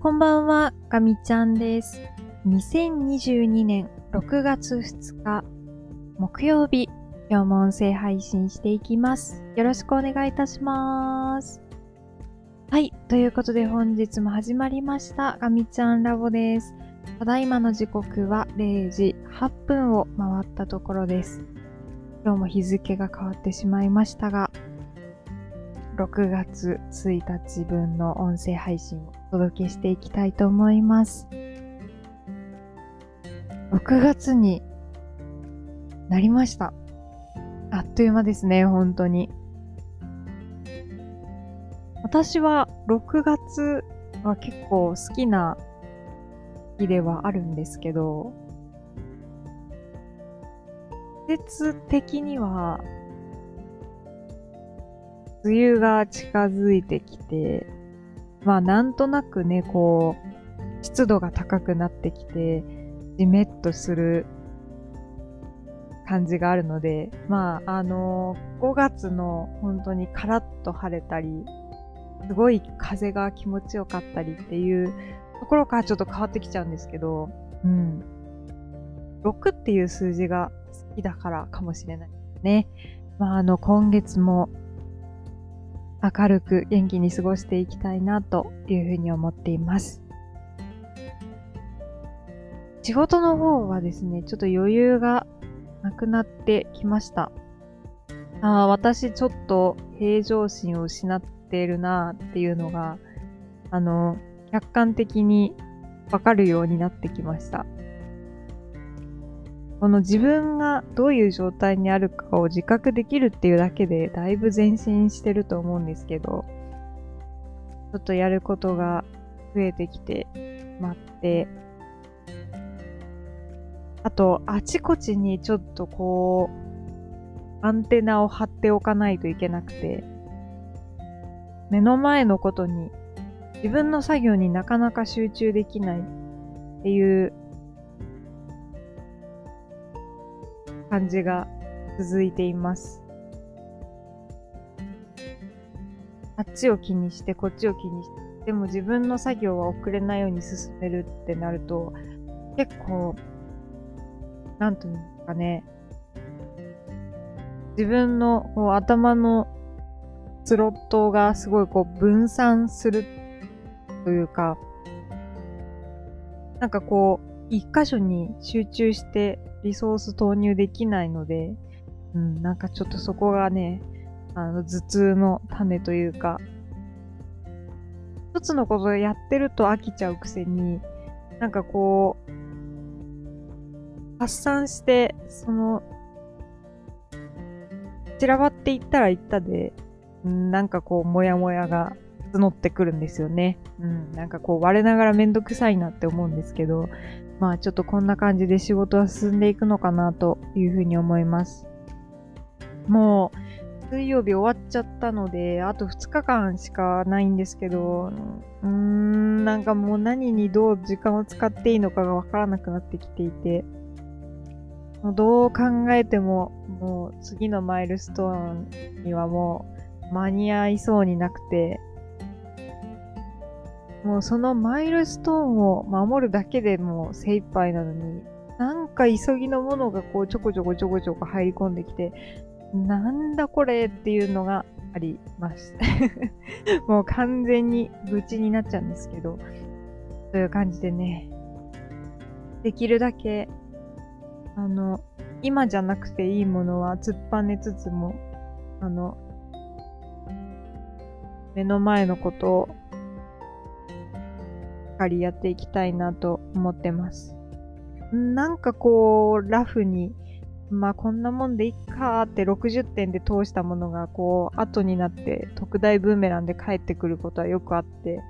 こんばんは、ガミちゃんです。2022年6月2日、木曜日、今日も音声配信していきます。よろしくお願いいたします。はい、ということで本日も始まりました、ガミちゃんラボです。ただいまの時刻は0時8分を回ったところです。今日も日付が変わってしまいましたが、6月1日分の音声配信をお届けしていきたいと思います。6月になりました。あっという間ですね、本当に。私は6月は結構好きな日ではあるんですけど、季節的には梅雨が近づいてきて、まあなんとなくね、こう、湿度が高くなってきて、じめっとする感じがあるので、まああの5月の本当にカラッと晴れたり、すごい風が気持ちよかったりっていうところからちょっと変わってきちゃうんですけど、うん。6っていう数字が好きだからかもしれないですね。まああの今月も明るく元気に過ごしていきたいなというふうに思っています。仕事の方はですね、ちょっと余裕がなくなってきました。ああ、私ちょっと平常心を失っているなっていうのが、あの、客観的にわかるようになってきました。この自分がどういう状態にあるかを自覚できるっていうだけでだいぶ前進してると思うんですけど、ちょっとやることが増えてきて待って、あと、あちこちにちょっとこう、アンテナを張っておかないといけなくて、目の前のことに、自分の作業になかなか集中できないっていう感じが続いています。あっちを気にして、こっちを気にして、でも自分の作業は遅れないように進めるってなると、結構、なんというんですかね、自分のこう頭のスロットがすごいこう分散するというか、なんかこう、一箇所に集中してリソース投入できないので、うん、なんかちょっとそこがね、あの、頭痛の種というか、一つのことをやってると飽きちゃうくせに、なんかこう、発散して、その、散らばっていったらいったで、なんかこう、もやもやが募ってくるんですよね。うん、なんかこう、我ながらめんどくさいなって思うんですけど、まあちょっとこんな感じで仕事は進んでいくのかなというふうに思います。もう、水曜日終わっちゃったので、あと2日間しかないんですけど、うーん、なんかもう何にどう時間を使っていいのかがわからなくなってきていて、もうどう考えても、もう次のマイルストーンにはもう間に合いそうになくて、もうそのマイルストーンを守るだけでもう精一杯なのに、なんか急ぎのものがこうちょこちょこちょこちょこ入り込んできて、なんだこれっていうのがあります。もう完全に愚痴になっちゃうんですけど、という感じでね、できるだけ、あの、今じゃなくていいものは突っぱねつつも、あの、目の前のことをかりやっていきたいなと思ってます。なんかこう、ラフに、まあこんなもんでいっかーって60点で通したものがこう、後になって特大ブーメランで帰ってくることはよくあって、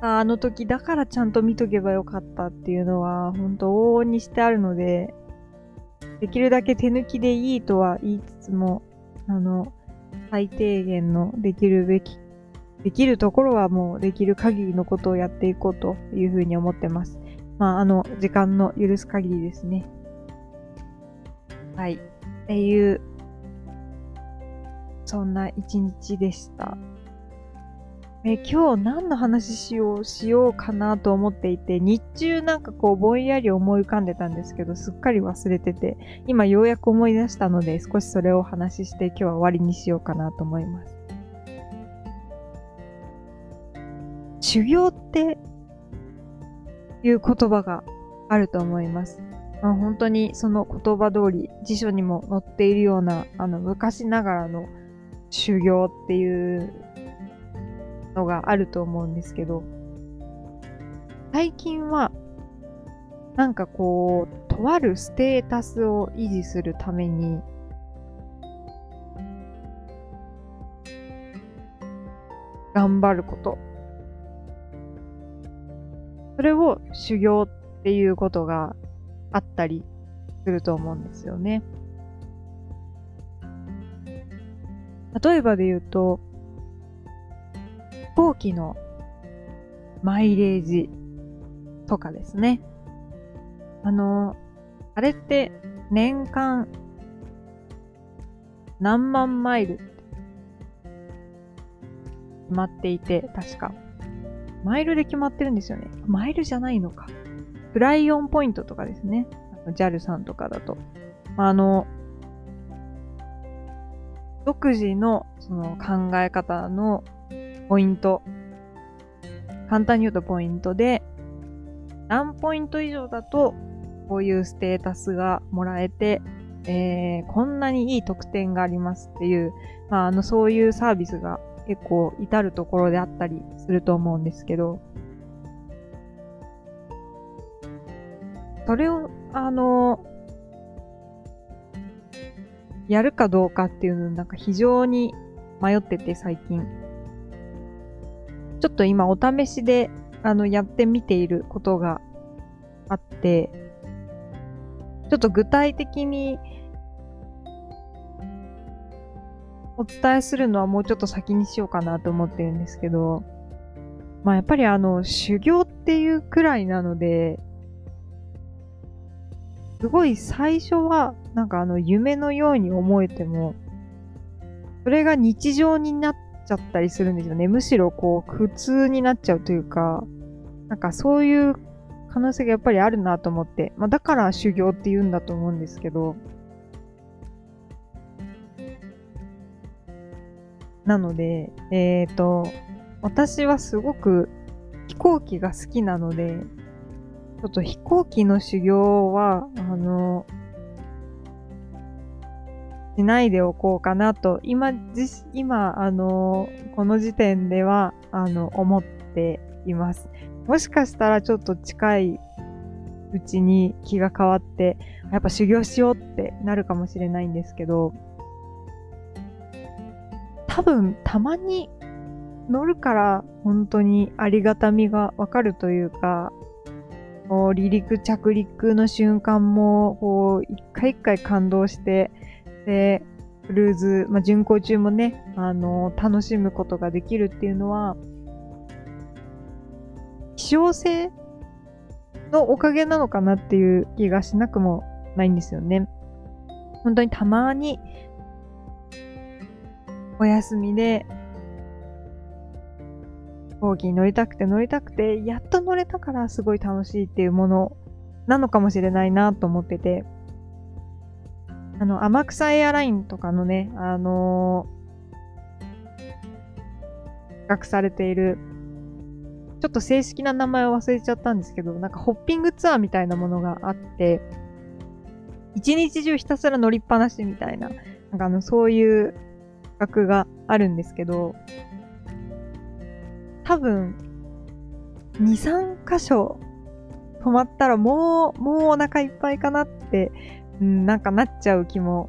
あの時だからちゃんと見とけばよかったっていうのは本当往々にしてあるので、できるだけ手抜きでいいとは言いつつも、あの、最低限のできるべき、できるところはもうできる限りのことをやっていこうというふうに思ってます。まあ、あの、時間の許す限りですね。はい。っていう、そんな一日でした。え今日何の話しようしようかなと思っていて、日中なんかこうぼんやり思い浮かんでたんですけど、すっかり忘れてて、今ようやく思い出したので、少しそれをお話しして今日は終わりにしようかなと思います。修行っていう言葉があると思います。まあ、本当にその言葉通り辞書にも載っているようなあの昔ながらの修行っていうのがあると思うんですけど、最近は、なんかこう、とあるステータスを維持するために、頑張ること。それを修行っていうことがあったりすると思うんですよね。例えばで言うと、飛行機のマイレージとかですね。あの、あれって年間何万マイルって決まっていて、確か。マイルで決まってるんですよね。マイルじゃないのか。フライオンポイントとかですね。JAL さんとかだと。あの、独自のその考え方のポイント。簡単に言うとポイントで、何ポイント以上だと、こういうステータスがもらえて、えー、こんなにいい特典がありますっていう、まあ、あの、そういうサービスが結構至るところであったりすると思うんですけど、それを、あの、やるかどうかっていうのなんか非常に迷ってて最近。ちょっと今お試しであのやってみていることがあって、ちょっと具体的にお伝えするのはもうちょっと先にしようかなと思ってるんですけど、まあやっぱりあの修行っていうくらいなので、すごい最初はなんかあの夢のように思えても、それが日常になっちゃったりするんですよね。むしろこう普通になっちゃうというか、なんかそういう可能性がやっぱりあるなと思って、まあ、だから修行って言うんだと思うんですけど、なので、えっ、ー、と、私はすごく飛行機が好きなので、ちょっと飛行機の修行は、あの、しないでおこうかなと、今、今、あの、この時点では、あの、思っています。もしかしたらちょっと近いうちに気が変わって、やっぱ修行しようってなるかもしれないんですけど、多分、たまに乗るから本当にありがたみがわかるというか、もう離陸着陸の瞬間も、こう、一回一回感動して、で、クルーズ、まあ、巡航中もね、あの、楽しむことができるっていうのは、希少性のおかげなのかなっていう気がしなくもないんですよね。本当にたまに、お休みで、飛行機に乗りたくて乗りたくて、やっと乗れたからすごい楽しいっていうものなのかもしれないなと思ってて、あの、天草エアラインとかのね、あのー、企画されている、ちょっと正式な名前を忘れちゃったんですけど、なんかホッピングツアーみたいなものがあって、一日中ひたすら乗りっぱなしみたいな、なんかあの、そういう企画があるんですけど、多分、2、3箇所止まったらもう、もうお腹いっぱいかなってうん、なんかなっちゃう気も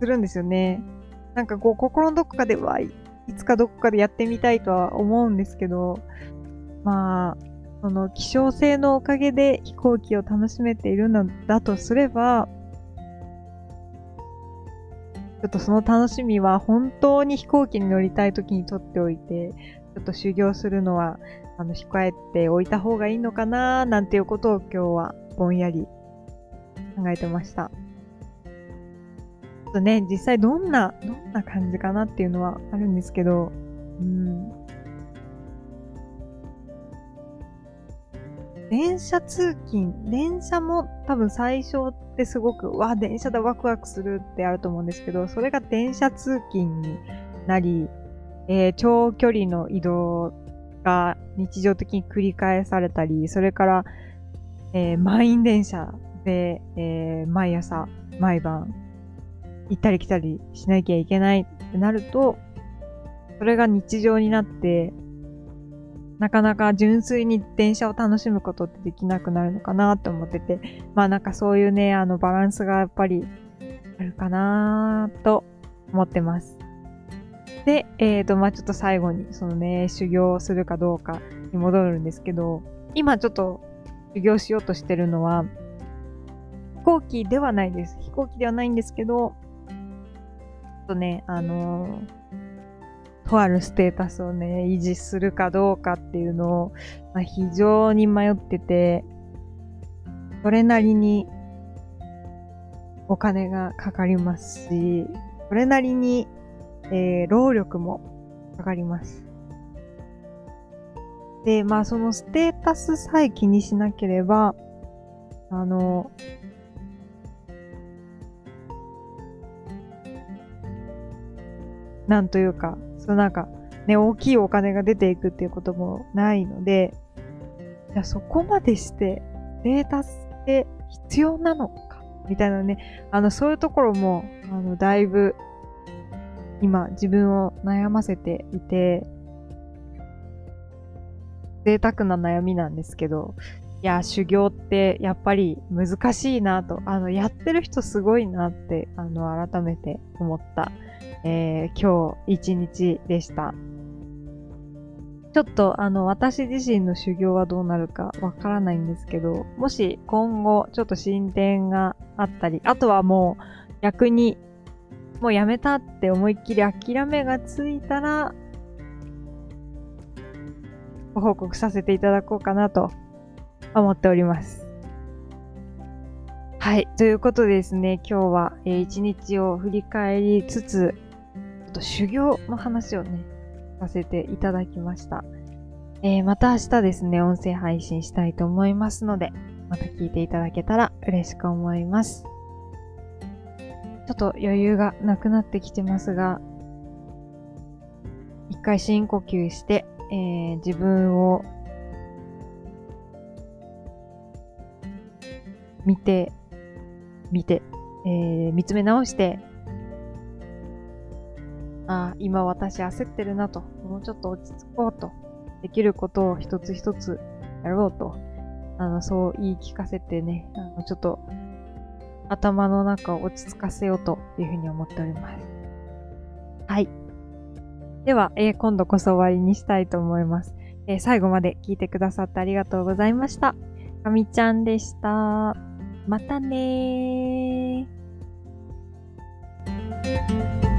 するんですよね。なんかこう、心のどこかでは、いつかどこかでやってみたいとは思うんですけど、まあ、その希少性のおかげで飛行機を楽しめているのだとすれば、ちょっとその楽しみは本当に飛行機に乗りたい時にとっておいて、ちょっと修行するのは、あの、控えておいた方がいいのかななんていうことを今日はぼんやり考えてました。ちょっとね、実際どんな、どんな感じかなっていうのはあるんですけど、うん。電車通勤、電車も多分最初ってすごく、わ、電車でワクワクするってあると思うんですけど、それが電車通勤になり、えー、長距離の移動が日常的に繰り返されたり、それから、えー、満員電車で、えー、毎朝、毎晩、行ったり来たりしなきゃいけないってなると、それが日常になって、なかなか純粋に電車を楽しむことってできなくなるのかなと思ってて、まあなんかそういうね、あのバランスがやっぱりあるかなと思ってます。で、えっ、ー、と、まあちょっと最後に、そのね、修行するかどうかに戻るんですけど、今ちょっと修行しようとしてるのは、飛行機ではないです。飛行機ではないんですけど、ちょっとね、あのーとあるステータスをね、維持するかどうかっていうのを、まあ、非常に迷ってて、それなりにお金がかかりますし、それなりに、えー、労力もかかります。で、まあそのステータスさえ気にしなければ、あの、なんというか、そのなんか、ね、大きいお金が出ていくっていうこともないので、じゃあそこまでしてデータって必要なのかみたいなね、あの、そういうところも、あの、だいぶ、今、自分を悩ませていて、贅沢な悩みなんですけど、いや、修行ってやっぱり難しいなと、あの、やってる人すごいなって、あの、改めて思った、えー、今日一日でした。ちょっと、あの、私自身の修行はどうなるかわからないんですけど、もし今後ちょっと進展があったり、あとはもう逆にもうやめたって思いっきり諦めがついたら、ご報告させていただこうかなと思っております。はい。ということでですね、今日は、えー、一日を振り返りつつ、っと修行の話をね、させていただきました。えー、また明日ですね、音声配信したいと思いますので、また聞いていただけたら嬉しく思います。ちょっと余裕がなくなってきてますが、一回深呼吸して、えー、自分を見て、見て、えー、見つめ直して、あ、今私焦ってるなと、もうちょっと落ち着こうと、できることを一つ一つやろうと、あの、そう言い聞かせてね、あの、ちょっと、頭の中を落ち着かせようというふうに思っております。はい。では、えー、今度こそ終わりにしたいと思います。えー、最後まで聞いてくださってありがとうございました。かみちゃんでした。またねー。